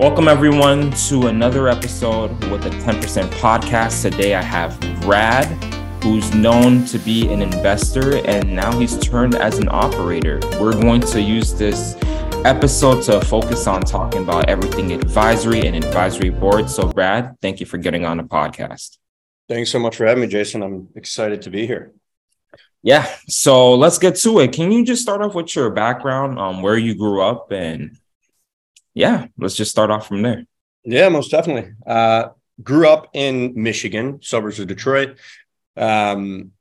Welcome, everyone, to another episode with the 10% podcast. Today, I have Brad, who's known to be an investor and now he's turned as an operator. We're going to use this episode to focus on talking about everything advisory and advisory board. So, Brad, thank you for getting on the podcast. Thanks so much for having me, Jason. I'm excited to be here. Yeah, so let's get to it. Can you just start off with your background, um, where you grew up, and yeah, let's just start off from there. Yeah, most definitely. Uh, grew up in Michigan, suburbs of Detroit. Um,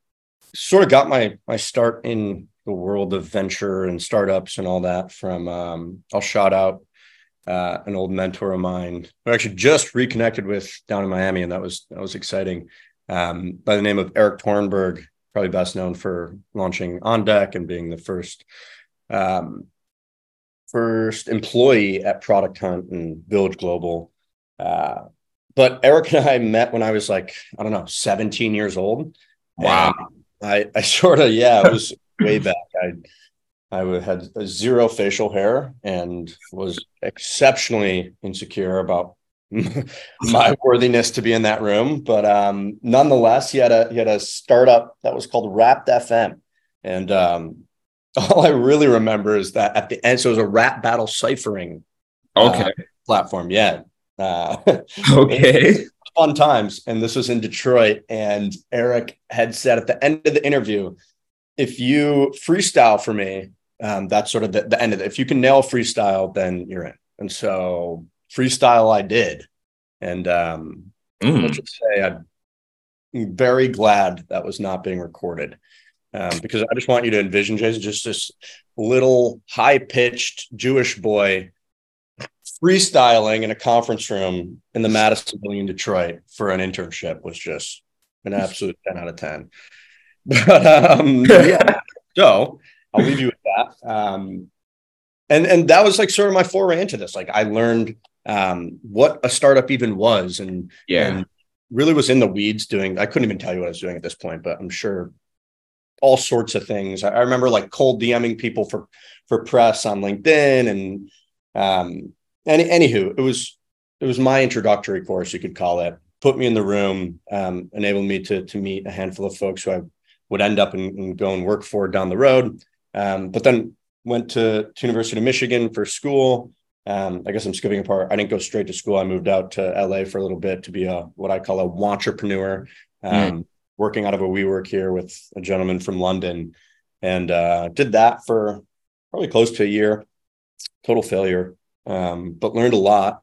sort of got my my start in the world of venture and startups and all that from. Um, I'll shout out uh, an old mentor of mine who actually just reconnected with down in Miami, and that was that was exciting. Um, by the name of Erik Torenberg, probably best known for launching On Deck and being the first um, first employee at Product Hunt and Village Global. Uh, but Erik and I met when I was like, I don't know, 17 years old. Wow. I, I sort of, yeah, it was way back. I, I had zero facial hair and was exceptionally insecure about my worthiness to be in that room. But um, nonetheless, he had a he had a startup that was called Rapt FM, and um, all I really remember is that at the end, so it was a rap battle ciphering uh, okay uh, platform. Yeah. Uh, okay. fun times. And this was in Detroit. And Erik had said at the end of the interview, if you freestyle for me, um, that's sort of the, the end of it. If you can nail freestyle, then you're in. And so freestyle I did. And um, mm. let's just say I'm very glad that was not being recorded um, because I just want you to envision Jason, just this little high pitched Jewish boy freestyling in a conference room in the Madison Building in Detroit for an internship was just an absolute 10 out of 10. But um, yeah, so I'll leave you with that. Um, and and that was like sort of my foray into this. Like I learned um, what a startup even was, and yeah, and really was in the weeds doing. I couldn't even tell you what I was doing at this point, but I'm sure all sorts of things. I, remember like cold DMing people for for press on LinkedIn, and um, any anywho, it was it was my introductory course, you could call it. Put me in the room, um, enabled me to to meet a handful of folks who I would end up and, and go and work for down the road. Um, but then went to, to University of Michigan for school. Um, I guess I'm skipping a part. I didn't go straight to school. I moved out to LA for a little bit to be a what I call a entrepreneur. Um, mm working out of a WeWork here with a gentleman from London, and uh, did that for probably close to a year. Total failure, um, but learned a lot.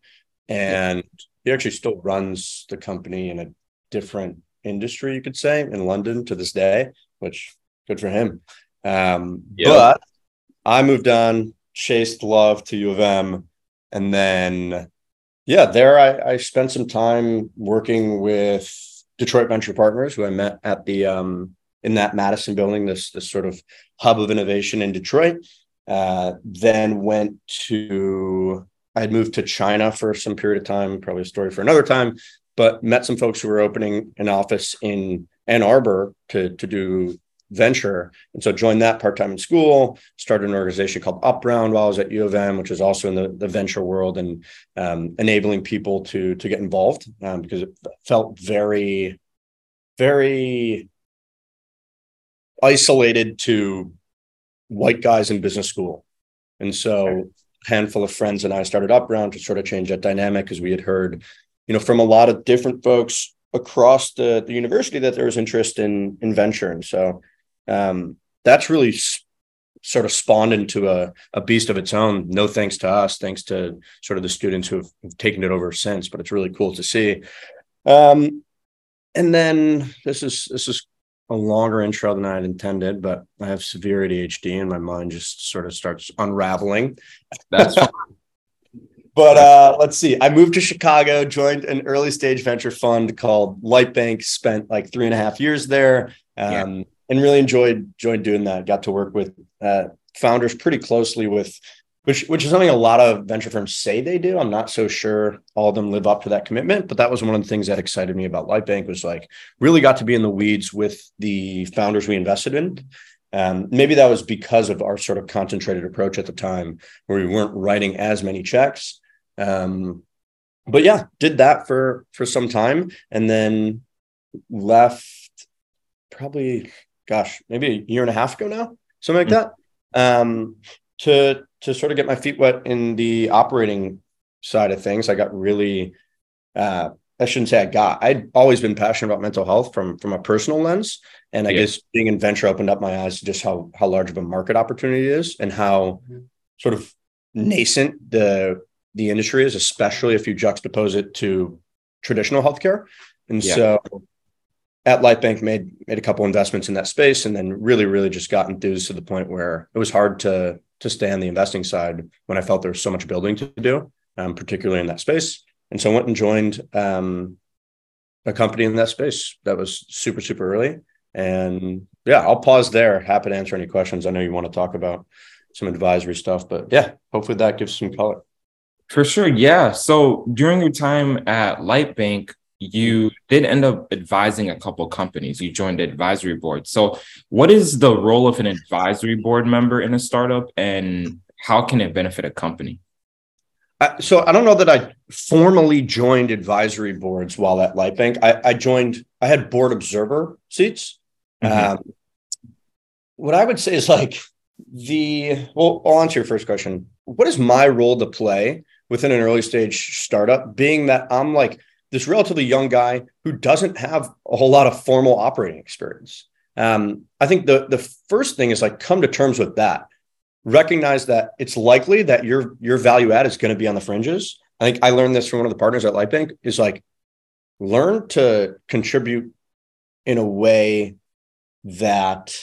And he actually still runs the company in a different industry, you could say, in London to this day, which good for him. Um, yeah. But I moved on, chased love to U of M, and then yeah, there I, I spent some time working with Detroit Venture Partners, who I met at the um, in that Madison building, this this sort of hub of innovation in Detroit. Uh, then went to I had moved to China for some period of time, probably a story for another time, but met some folks who were opening an office in Ann Arbor to to do venture. And so joined that part-time in school, started an organization called Upround while I was at U of M, which is also in the, the venture world and um, enabling people to, to get involved um, because it felt very, very isolated to white guys in business school. And so a handful of friends and I started Upround to sort of change that dynamic because we had heard, you know, from a lot of different folks across the, the university that there was interest in in venture. And so um, that's really sort of spawned into a, a beast of its own. No thanks to us, thanks to sort of the students who have, have taken it over since. But it's really cool to see. Um, and then this is this is a longer intro than I had intended, but I have severe ADHD and my mind just sort of starts unraveling. That's but uh, let's see. I moved to Chicago, joined an early stage venture fund called Lightbank, spent like three and a half years there. Um, yeah and really enjoyed enjoyed doing that. Got to work with uh, founders pretty closely with which which is something a lot of venture firms say they do. I'm not so sure all of them live up to that commitment, but that was one of the things that excited me about Lightbank was like really got to be in the weeds with the founders we invested in. Um, maybe that was because of our sort of concentrated approach at the time, where we weren't writing as many checks. Um, but yeah, did that for for some time, and then left probably, gosh, maybe a year and a half ago now, something like mm-hmm. that. Um, to to sort of get my feet wet in the operating side of things, I got really. Uh, I shouldn't say I got. I'd always been passionate about mental health from from a personal lens, and I yeah. guess being in venture opened up my eyes to just how how large of a market opportunity is and how mm-hmm. sort of nascent the the industry is, especially if you juxtapose it to traditional healthcare. And yeah. so, at Lightbank, made made a couple investments in that space, and then really, really just got enthused to the point where it was hard to to stay on the investing side when I felt there was so much building to do, um, particularly in that space. And so I went and joined um, a company in that space that was super, super early. And yeah, I'll pause there. Happy to answer any questions. I know you want to talk about some advisory stuff, but yeah, hopefully that gives some color. For sure. Yeah. So during your time at Lightbank, you did end up advising a couple companies. You joined the advisory board. So, what is the role of an advisory board member in a startup and how can it benefit a company? so I don't know that I formally joined advisory boards while at Lightbank. I, I joined, I had board observer seats. Mm-hmm. Um, what I would say is like the, well, I'll answer your first question. What is my role to play within an early stage startup, being that I'm like this relatively young guy who doesn't have a whole lot of formal operating experience? Um, I think the the first thing is like come to terms with that recognize that it's likely that your your value add is going to be on the fringes. I think I learned this from one of the partners at Lightbank is like learn to contribute in a way that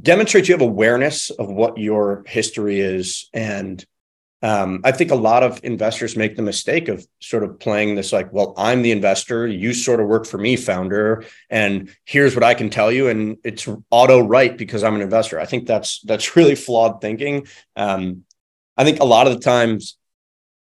demonstrates you have awareness of what your history is and um, I think a lot of investors make the mistake of sort of playing this like, well, I'm the investor, you sort of work for me, founder, and here's what I can tell you, and it's auto right because I'm an investor. I think that's that's really flawed thinking. Um, I think a lot of the times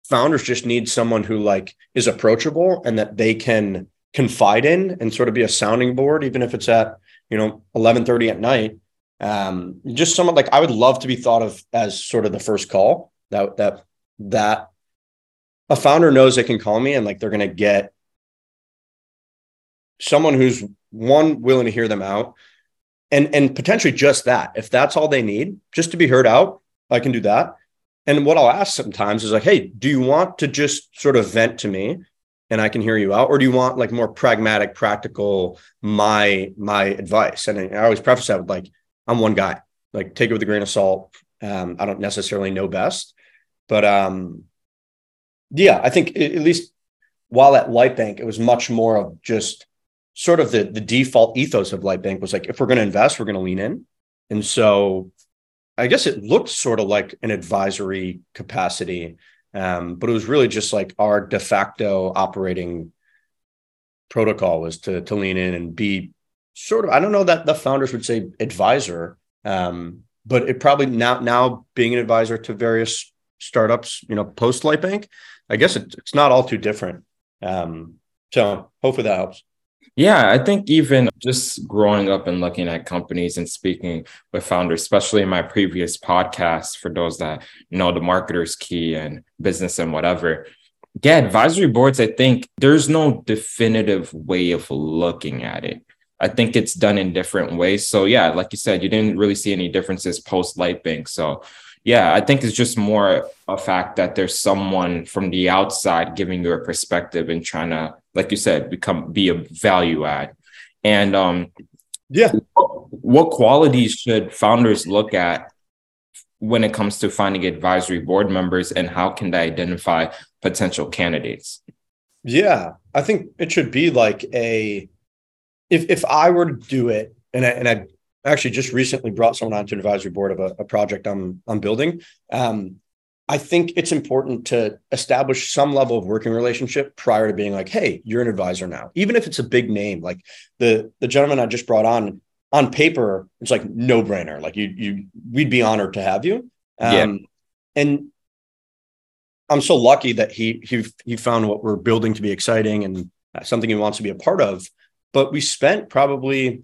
founders just need someone who like is approachable and that they can confide in and sort of be a sounding board, even if it's at you know 11:30 at night. Um, just someone like I would love to be thought of as sort of the first call that that that a founder knows they can call me and like they're going to get someone who's one willing to hear them out and and potentially just that. If that's all they need just to be heard out i can do that. And what i'll ask sometimes is like hey do you want to just sort of vent to me and i can hear you out? Or do you want like more pragmatic practical my my advice? And i always preface that with like i'm one guy. Like take it with a grain of salt um, i don't necessarily know best but um, yeah, I think at least while at Lightbank, it was much more of just sort of the the default ethos of Lightbank was like, if we're going to invest, we're going to lean in. And so I guess it looked sort of like an advisory capacity, um, but it was really just like our de facto operating protocol was to to lean in and be sort of I don't know that the founders would say advisor, um, but it probably now now being an advisor to various startups, you know, post Lightbank, I guess it, it's not all too different. Um, so hopefully that helps. Yeah, I think even just growing up and looking at companies and speaking with founders, especially in my previous podcast, for those that know the marketer's key and business and whatever. Yeah, advisory boards, I think there's no definitive way of looking at it. I think it's done in different ways. So yeah, like you said, you didn't really see any differences post Lightbank. So yeah, I think it's just more a fact that there's someone from the outside giving you a perspective and trying to, like you said, become be a value add. And um, yeah, what qualities should founders look at when it comes to finding advisory board members, and how can they identify potential candidates? Yeah, I think it should be like a if if I were to do it, and I, and I actually just recently brought someone onto an advisory board of a, a project I'm I'm building. Um, I think it's important to establish some level of working relationship prior to being like, hey, you're an advisor now, even if it's a big name. Like the the gentleman I just brought on, on paper, it's like no brainer. Like you you we'd be honored to have you. Um, yeah. And I'm so lucky that he he he found what we're building to be exciting and something he wants to be a part of. But we spent probably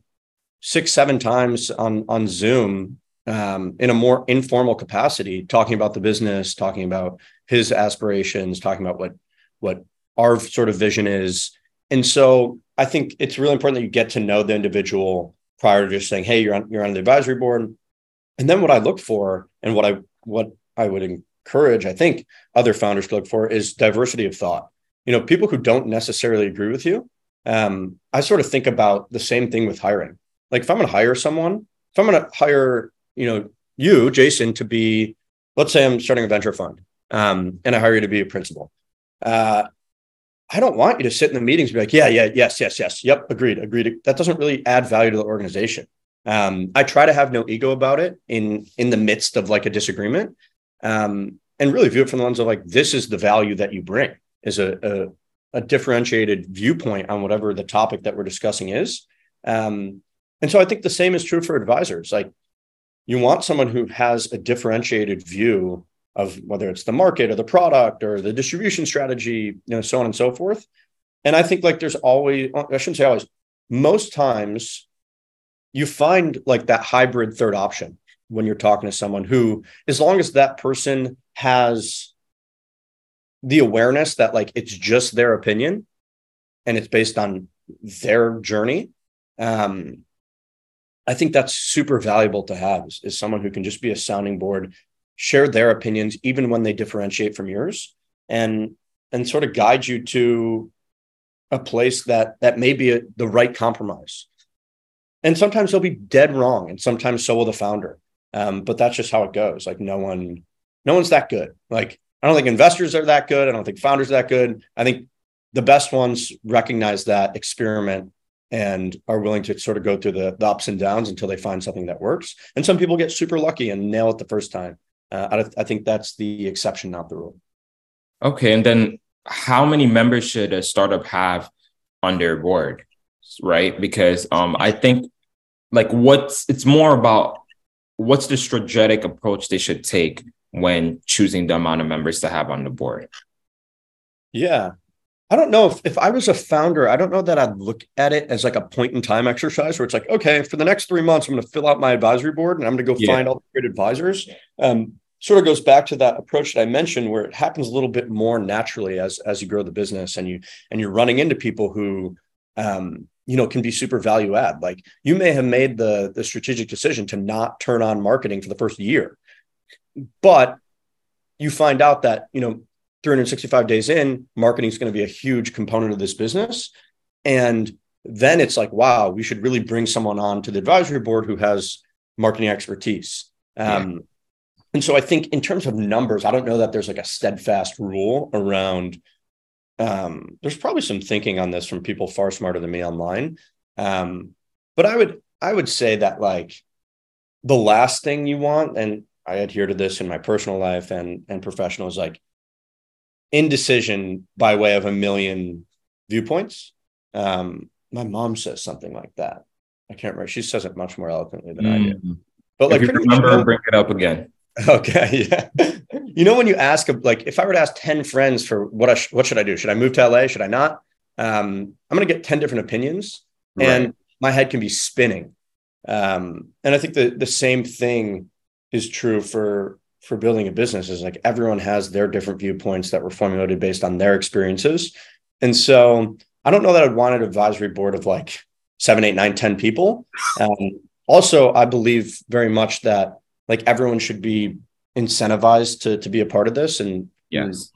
six, seven times on on Zoom um, in a more informal capacity, talking about the business, talking about his aspirations, talking about what what our sort of vision is. And so I think it's really important that you get to know the individual prior to just saying, "Hey, you're on you're on the advisory board." And then what I look for and what I what I would encourage, I think other founders to look for is diversity of thought. You know, people who don't necessarily agree with you. Um, I sort of think about the same thing with hiring. Like if I'm going to hire someone, if I'm going to hire, you know, you, Jason, to be, let's say I'm starting a venture fund, um, and I hire you to be a principal. Uh, I don't want you to sit in the meetings and be like, yeah, yeah, yes, yes, yes, yep, agreed, agreed. That doesn't really add value to the organization. Um, I try to have no ego about it in in the midst of like a disagreement, um, and really view it from the lens of like this is the value that you bring is a, a, a differentiated viewpoint on whatever the topic that we're discussing is. Um, and so I think the same is true for advisors. Like you want someone who has a differentiated view of whether it's the market or the product or the distribution strategy, you know, so on and so forth. And I think like there's always, I shouldn't say always, most times you find like that hybrid third option when you're talking to someone who, as long as that person has the awareness that like it's just their opinion and it's based on their journey, um, I think that's super valuable to have is, is someone who can just be a sounding board share their opinions even when they differentiate from yours and and sort of guide you to a place that that may be a, the right compromise. And sometimes they'll be dead wrong and sometimes so will the founder um, but that's just how it goes. Like no one no one's that good. Like i don't think investors are that good i don't think founders are that good i think the best ones recognize that experiment and are willing to sort of go through the, the ups and downs until they find something that works and some people get super lucky and nail it the first time uh, I, I think that's the exception, not the rule. Okay, and then how many members should a startup have on their board, right? Because um, I think like what's it's more about what's the strategic approach they should take when choosing the amount of members to have on the board. Yeah, I don't know if, if I was a founder, I don't know that I'd look at it as like a point in time exercise where it's like, okay, for the next three months, I'm going to fill out my advisory board and I'm going to go yeah. find all the great advisors. Um, sort of goes back to that approach that I mentioned where it happens a little bit more naturally as, as you grow the business and you, and you're running into people who, um, you know, can be super value add. Like you may have made the, the strategic decision to not turn on marketing for the first year, but you find out that, you know, 365 days in, marketing is going to be a huge component of this business. And then it's like, wow, we should really bring someone on to the advisory board who has marketing expertise. Um, yeah. And so I think in terms of numbers, I don't know that there's like a steadfast rule around. Um, there's probably some thinking on this from people far smarter than me online. Um, but I would I would say that like the last thing you want, and I adhere to this in my personal life and and professional, is like indecision by way of a million viewpoints. Um, my mom says something like that. I can't remember. She says it much more eloquently than mm. I do. Mm-hmm. But like, remember, bring it up again. Okay, yeah. you know, when you ask, like, if I were to ask ten friends for what I sh- what should I do? Should I move to LA? Should I not? Um, I'm going to get ten different opinions, right. and my head can be spinning. Um, and I think the the same thing is true for for building a business is like everyone has their different viewpoints that were formulated based on their experiences. And so I don't know that I'd want an advisory board of like seven, eight, nine, ten people. Um, also, I believe very much that like everyone should be incentivized to, to be a part of this. And yes,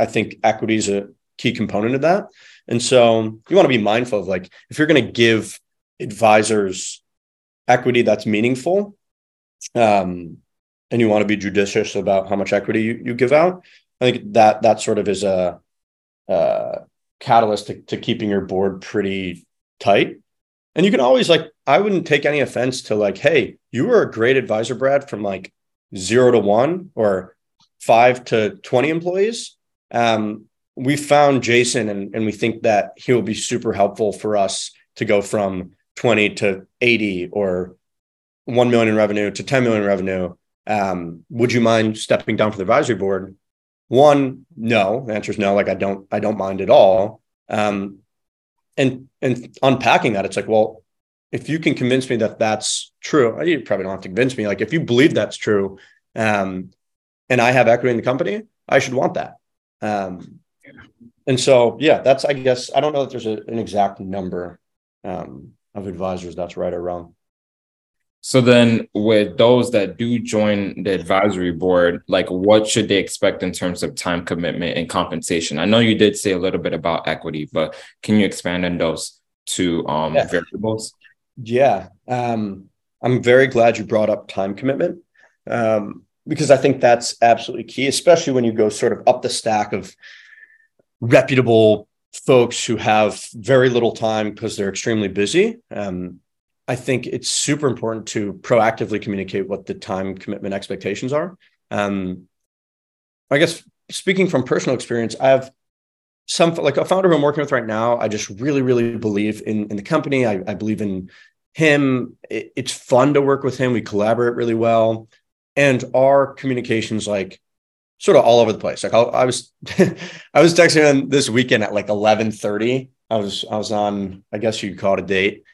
I think equity is a key component of that. And so you want to be mindful of like if you're going to give advisors equity that's meaningful, um, and you want to be judicious about how much equity you, you give out, I think that that sort of is a, a catalyst to, to keeping your board pretty tight. And you can always like, I wouldn't take any offense to like, hey, you were a great advisor, Brad, from like zero to one or five to 20 employees. Um, we found Jason and, and we think that he will be super helpful for us to go from 20 to 80 or 1 million in revenue to 10 million in revenue um, would you mind stepping down from the advisory board? One, no. The answer is no. Like I don't, I don't mind at all. Um, and and unpacking that, it's like, well, if you can convince me that that's true, you probably don't have to convince me. Like if you believe that's true, um, and I have equity in the company, I should want that. Um, and so, yeah, that's I guess I don't know that there's a, an exact number um, of advisors that's right or wrong. So then, with those that do join the advisory board, like what should they expect in terms of time commitment and compensation? I know you did say a little bit about equity, but can you expand on those two um, yeah. variables? Yeah, um, I'm very glad you brought up time commitment um, because I think that's absolutely key, especially when you go sort of up the stack of reputable folks who have very little time because they're extremely busy. Um, I think it's super important to proactively communicate what the time commitment expectations are. Um, I guess speaking from personal experience, I have some like a founder who I'm working with right now, I just really, really believe in in the company. I, I believe in him. It, it's fun to work with him. We collaborate really well, and our communications like sort of all over the place. Like I, I was, I was texting him this weekend at like 11:30. I was I was on, I guess you'd call it a date,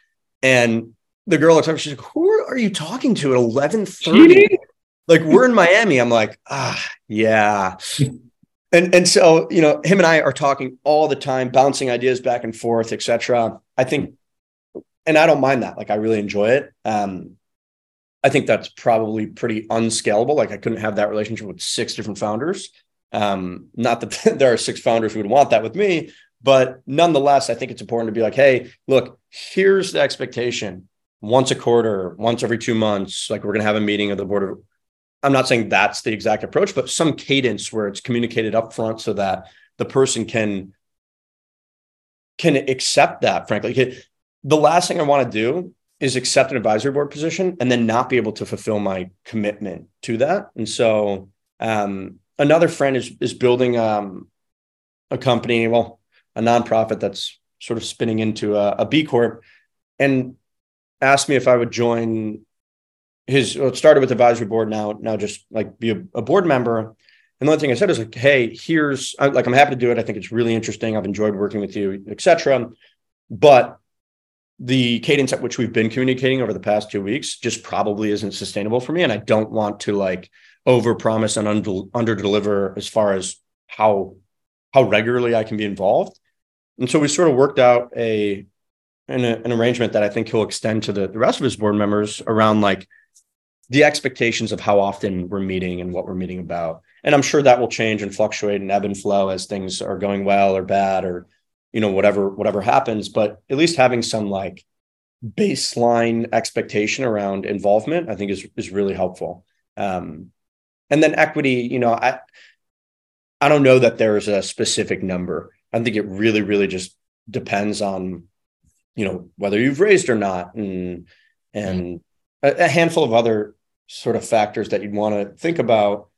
and the girl looks up. She's like, "Who are you talking to at 11:30?" Like we're in Miami. I'm like, ah, yeah. and and so you know him and i are talking all the time bouncing ideas back and forth etc i think and i don't mind that like i really enjoy it um i think that's probably pretty unscalable like i couldn't have that relationship with six different founders um not that there are six founders who would want that with me but nonetheless i think it's important to be like hey look here's the expectation once a quarter once every two months like we're going to have a meeting of the board of I'm not saying that's the exact approach, but some cadence where it's communicated up front so that the person can can accept that, frankly. The last thing I want to do is accept an advisory board position and then not be able to fulfill my commitment to that. And so um, another friend is is building um, a company, well, a nonprofit that's sort of spinning into a, a B Corp and asked me if I would join his well, it started with advisory board now now just like be a, a board member. And the only thing i said is like hey here's I, like i'm happy to do it. I think it's really interesting. I've enjoyed working with you etc but the cadence at which we've been communicating over the past two weeks just probably isn't sustainable for me. And i don't want to like over promise and under deliver as far as how how regularly i can be involved. And so we sort of worked out a an, an arrangement that i think he'll extend to the, the rest of his board members around like the expectations of how often we're meeting and what we're meeting about. And I'm sure that will change and fluctuate and ebb and flow as things are going well or bad or you know whatever whatever happens. But at least having some like baseline expectation around involvement, I think is is really helpful. Um, and then equity, you know, I I don't know that there's a specific number. I think it really, really just depends on, you know, whether you've raised or not, and and a, a handful of other sort of factors that you'd want to think about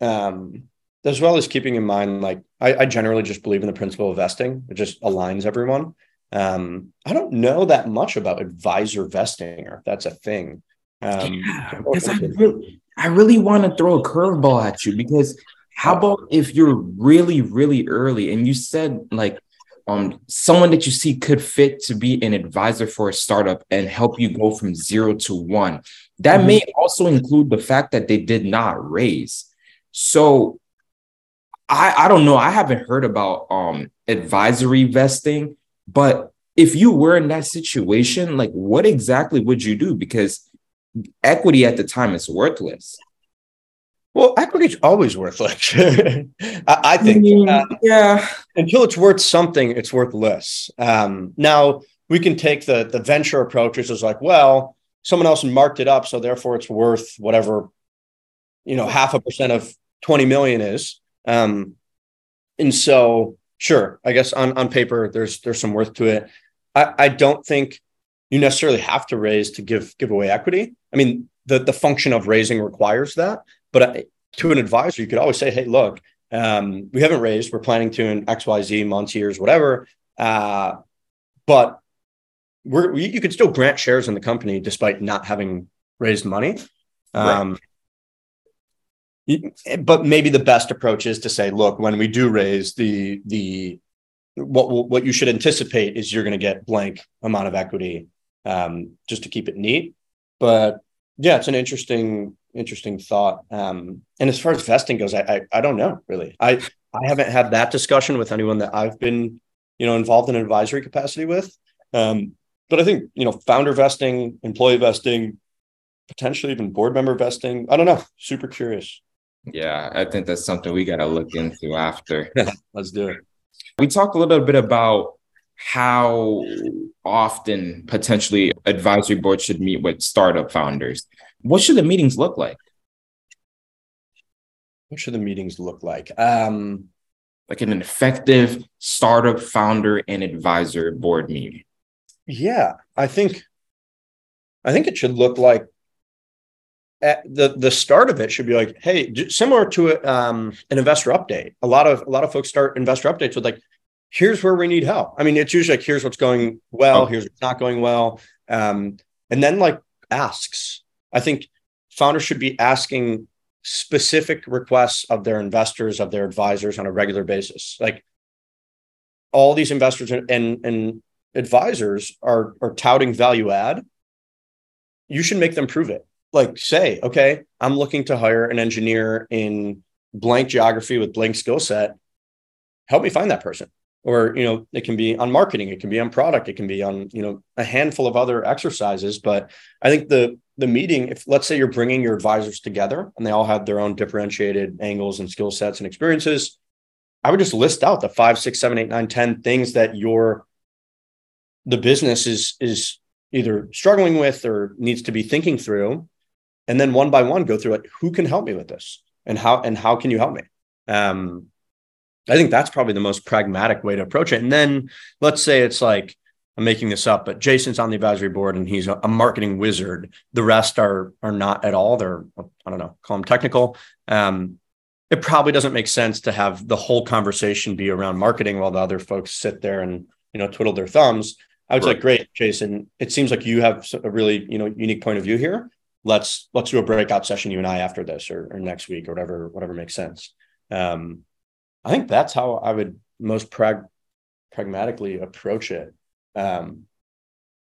um, as well as keeping in mind like I, I, generally just believe in the principle of vesting. It just aligns everyone. Um, i don't know that much about advisor vesting or if that's a thing. Um, yeah, I really, I really want to throw a curveball at you because how about if you're really really early and you said like um, someone that you see could fit to be an advisor for a startup and help you go from zero to one. That mm-hmm. may also include the fact that they did not raise. So I, I don't know. I haven't heard about um, advisory vesting, but if you were in that situation, like what exactly would you do? Because equity at the time is worthless. Well, equity is always worthless. I, I, think. uh, yeah. Until it's worth something, it's worth less. Um, now we can take the the venture approach, which is like, well, someone else marked it up, so therefore it's worth whatever, you know, half a percent of twenty million is. Um, and so, sure, I guess on on paper, there's there's some worth to it. I, I don't think you necessarily have to raise to give give away equity. I mean, the the function of raising requires that but I, to an advisor, you could always say, "Hey, look, um, we haven't raised. We're planning to in X, Y, Z months, years, whatever. Uh, but we're we, you could still grant shares in the company despite not having raised money." Um, right. But maybe the best approach is to say, "Look, when we do raise the the what what you should anticipate is you're going to get blank amount of equity um, just to keep it neat. But yeah, it's an interesting interesting thought. Um, and as far as vesting goes, I, I I don't know really. I I haven't had that discussion with anyone that I've been you know involved in an advisory capacity with. Um, but I think you know founder vesting, employee vesting, potentially even board member vesting. I don't know. Super curious. Yeah, I think that's something we got to look into after. Let's do it. We talked a little bit about how often potentially advisory boards should meet with startup founders. What should the meetings look like? What should the meetings look like? Um, like an effective startup founder and advisor board meeting. Yeah, I think I think it should look like at the the start of it should be like, hey, similar to um, an investor update. A lot of a lot of folks start investor updates with like, here's where we need help. I mean, it's usually like, here's what's going well, okay. here's what's not going well, um, and then like asks. I think founders should be asking specific requests of their investors, of their advisors on a regular basis. Like all these investors and and advisors are are touting value add. You should make them prove it like say, okay, I'm looking to hire an engineer in blank geography with blank skill set. Help me find that person. Or, you know, it can be on marketing, it can be on product, it can be on, you know, a handful of other exercises. But I think the the meeting, if let's say you're bringing your advisors together and they all have their own differentiated angles and skill sets and experiences, I would just list out the five, six, seven, eight, nine, ten things that your the business is is either struggling with or needs to be thinking through. And then one by one go through like who can help me with this? And how and how can you help me? Um i think that's probably the most pragmatic way to approach it. And then let's say it's like i'm making this up but jason's on the advisory board and he's a, marketing wizard. The rest are are not at all. They're i don't know call them technical. Um it probably doesn't make sense to have the whole conversation be around marketing while the other folks sit there and you know twiddle their thumbs. I was right. like great jason. It seems like you have a really you know unique point of view here. Let's let's do a breakout session you and I after this or, or next week or whatever whatever makes sense. Um, I think that's how I would most prag- pragmatically approach it. Um,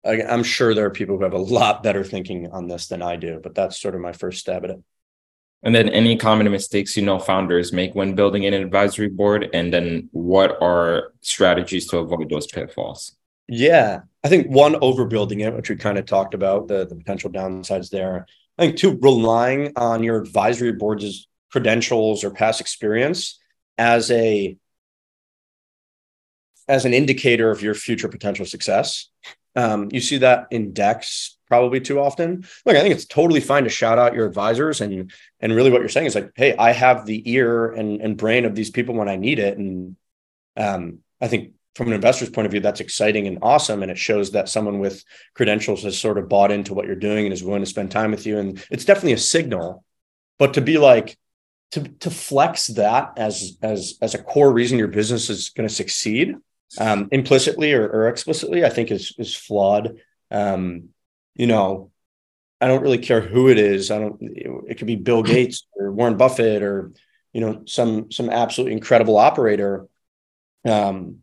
I, I'm sure there are people who have a lot better thinking on this than I do, but that's sort of my first stab at it. And then any common mistakes you know founders make when building an advisory board, and then what are strategies to avoid those pitfalls? Yeah, I think one overbuilding it, which we kind of talked about the the potential downsides there. I think two relying on your advisory board's credentials or past experience as a as an indicator of your future potential success. Um, you see that in decks probably too often. Look, I think it's totally fine to shout out your advisors and and really what you're saying is like, hey, I have the ear and and brain of these people when I need it. And um, I think from an investor's point of view, that's exciting and awesome. And it shows that someone with credentials has sort of bought into what you're doing and is willing to spend time with you. And it's definitely a signal. But to be like, to, to flex that as as as a core reason your business is going to succeed um, implicitly or, or, explicitly, I think is is flawed. Um, you know, I don't really care who it is. I don't. It could be Bill Gates or Warren Buffett or you know some some absolutely incredible operator. Um,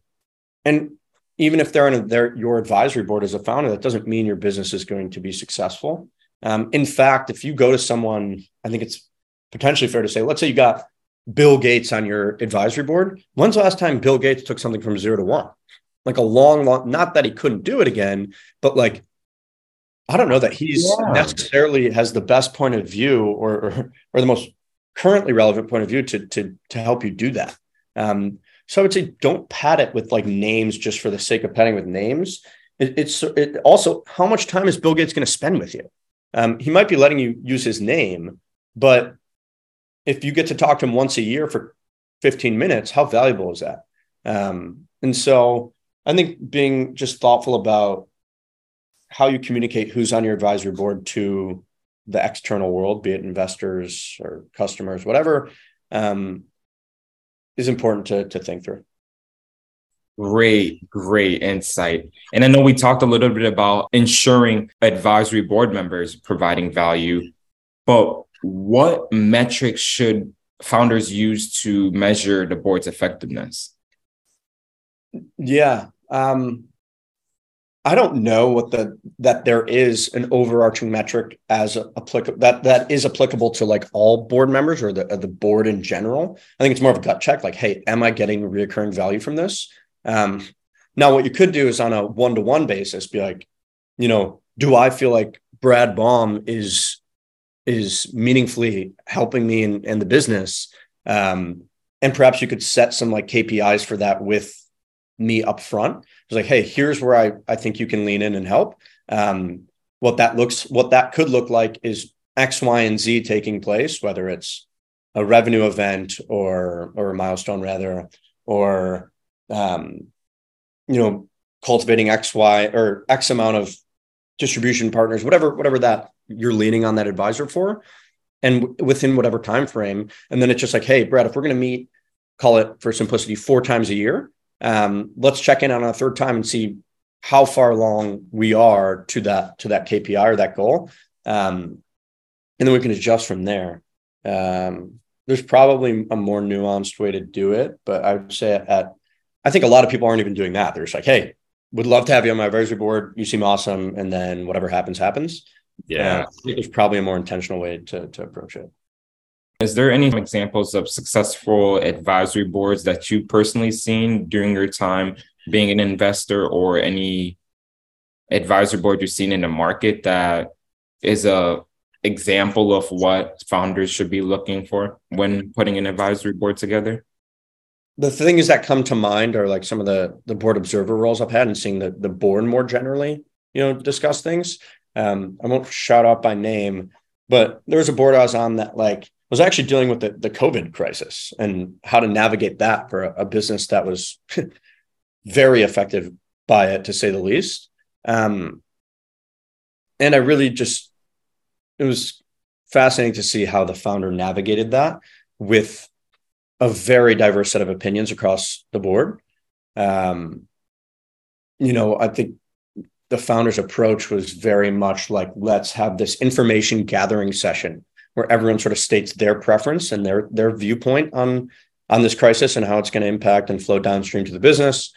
and even if they're on their, your advisory board as a founder, that doesn't mean your business is going to be successful. Um, in fact, if you go to someone, I think it's potentially fair to say, let's say you got Bill Gates on your advisory board. When's the last time Bill Gates took something from zero to one? Like a long, long, not that he couldn't do it again, but like, I don't know that he's yeah. necessarily has the best point of view or, or, or the most currently relevant point of view to to to help you do that. Um, so I would say don't pad it with like names just for the sake of padding with names. It, it's it also how much time is Bill Gates going to spend with you? Um, he might be letting you use his name, but if you get to talk to them once a year for 15 minutes, how valuable is that? Um, and so I think being just thoughtful about how you communicate who's on your advisory board to the external world, be it investors or customers, whatever, um, is important to, to think through. Great, great insight. And I know we talked a little bit about ensuring advisory board members providing value, but what metrics should founders use to measure the board's effectiveness? Yeah. Um, I don't know what the that there is an overarching metric as applicable that that is applicable to like all board members or the the board in general. I think it's more of a gut check, like, hey, am I getting reoccurring value from this? Um, now, what you could do is on a one to one basis, be like, you know, do I feel like Brad Baum is is meaningfully helping me in, in the business? Um, and perhaps you could set some like KPIs for that with me up front. It's like, hey, here's where I, I think you can lean in and help. Um, what that looks, what that could look like is X, Y, and Z taking place, whether it's a revenue event or or a milestone rather, or um, you know, cultivating X, Y, or X amount of distribution partners, whatever, whatever that you're leaning on that advisor for, and within whatever time frame. And then it's just like, hey, Brad, if we're going to meet, call it for simplicity, four times a year, um, let's check in on a third time and see how far along we are to that to that KPI or that goal, um, and then we can adjust from there. Um, there's probably a more nuanced way to do it, but I would say at I think a lot of people aren't even doing that. They're just like, hey, would love to have you on my advisory board. You seem awesome, and then whatever happens happens. Yeah, uh, I think there's probably a more intentional way to to approach it. Is there any examples of successful advisory boards that you personally seen during your time being an investor or any advisory board you've seen in the market that is a example of what founders should be looking for when putting an advisory board together? The things that come to mind are like some of the the board observer roles I've had and seeing the the board more generally, you know, discuss things. Um, I won't shout out by name, but there was a board I was on that like was actually dealing with the, the COVID crisis and how to navigate that for a, a business that was very affected by it, to say the least. Um, and I really just, it was fascinating to see how the founder navigated that with a very diverse set of opinions across the board. Um, you know, I think the founder's approach was very much like, let's have this information gathering session where everyone sort of states their preference and their their viewpoint on on this crisis and how it's going to impact and flow downstream to the business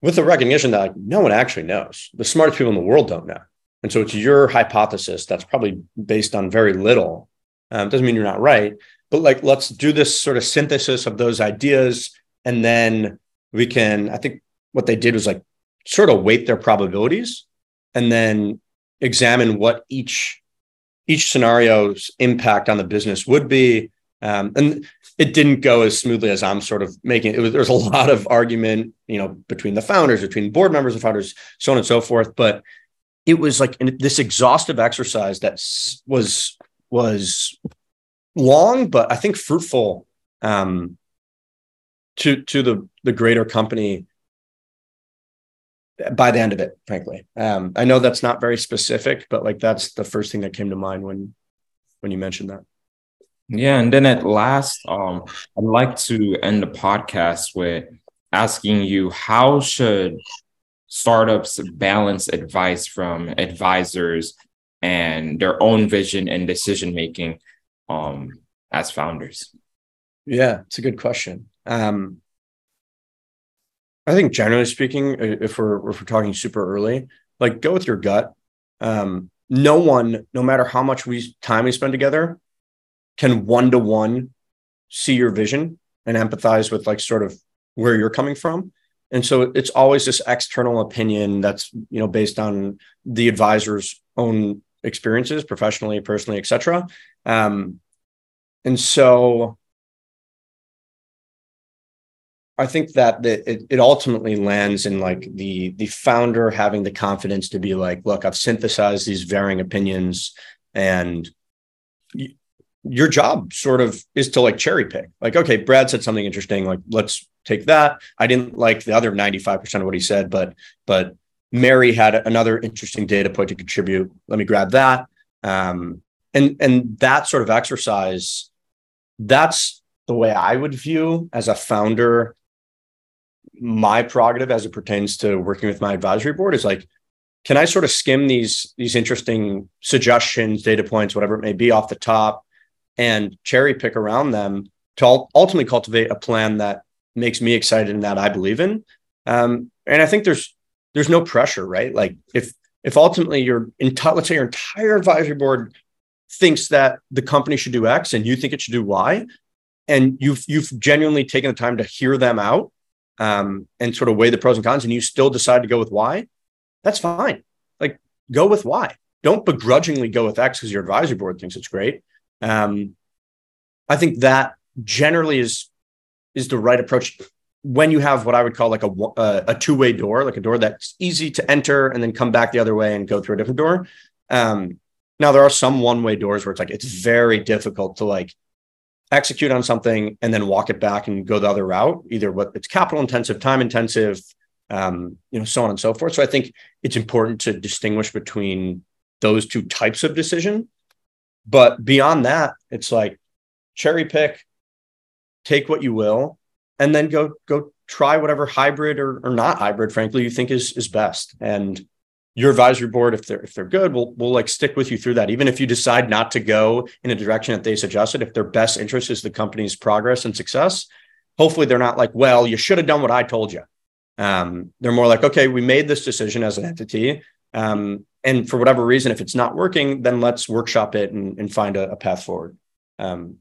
with the recognition that like, no one actually knows. The smartest people in the world don't know. And so it's your hypothesis that's probably based on very little. Um, doesn't mean you're not right but like let's do this sort of synthesis of those ideas and then we can i think what they did was like sort of weight their probabilities and then examine what each each scenario's impact on the business would be. Um, and it didn't go as smoothly as I'm sort of making it. Was, there was a lot of argument, you know, between the founders, between board members and founders, so on and so forth. But it was like this exhaustive exercise that was was long, but I think fruitful um, to to the the greater company by the end of it, frankly. Um, I know that's not very specific, but like that's the first thing that came to mind when when you mentioned that. Yeah, and then at last, um, I'd like to end the podcast with asking you how should startups balance advice from advisors and their own vision and decision making um, as founders? Yeah, it's a good question. Um, I think generally speaking, if we're if we're talking super early, like go with your gut. Um, no one, no matter how much we time we spend together, can one to one see your vision and empathize with like sort of where you're coming from. And so it's always this external opinion that's you know based on the advisor's own experiences, professionally, personally, etc. Um, and so I think that the, it, it ultimately lands in like the the founder having the confidence to be like, look, I've synthesized these varying opinions, and y- your job sort of is to like cherry pick. Like, okay, Brad said something interesting. Like, let's take that. I didn't like the other ninety five percent of what he said, but but Mary had another interesting data point to contribute. Let me grab that. Um, and and that sort of exercise, that's the way I would view as a founder my prerogative as it pertains to working with my advisory board is like can i sort of skim these these interesting suggestions data points whatever it may be off the top and cherry pick around them to ultimately cultivate a plan that makes me excited and that i believe in um, and i think there's there's no pressure, right? Like if if ultimately your entire let's say your entire advisory board thinks that the company should do X and you think it should do Y, and you've you've genuinely taken the time to hear them out um, and sort of weigh the pros and cons, and you still decide to go with Y, that's fine. Like go with Y. Don't begrudgingly go with X because your advisory board thinks it's great. Um, I think that generally is is the right approach when you have what I would call like a a two way door, like a door that's easy to enter and then come back the other way and go through a different door. Um, now there are some one way doors where it's like it's very difficult to like execute on something and then walk it back and go the other route. Either what it's capital intensive, time intensive, um, you know, so on and so forth. So I think it's important to distinguish between those two types of decision. But beyond that, it's like cherry pick, take what you will, and then go go try whatever hybrid or, or not hybrid, frankly, you think is is best. And your advisory board, if they're if they're good, will will like stick with you through that. Even if you decide not to go in a direction that they suggested, if their best interest is the company's progress and success, hopefully they're not like, well, you should have done what I told you. Um, they're more like, okay, we made this decision as an entity. Um, and for whatever reason, if it's not working, then let's workshop it and, and find a, a path forward. Um,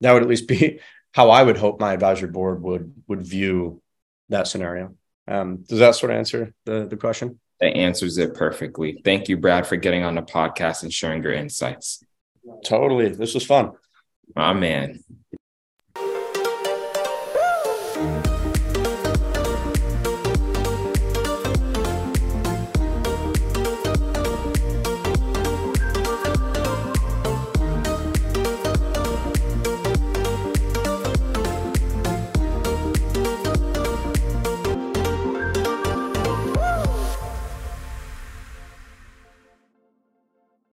that would at least be how I would hope my advisory board would would view that scenario. Um, does that sort of answer the, the question? That answers it perfectly. Thank you, Brad, for getting on the podcast and sharing your insights. Totally. This was fun. My man.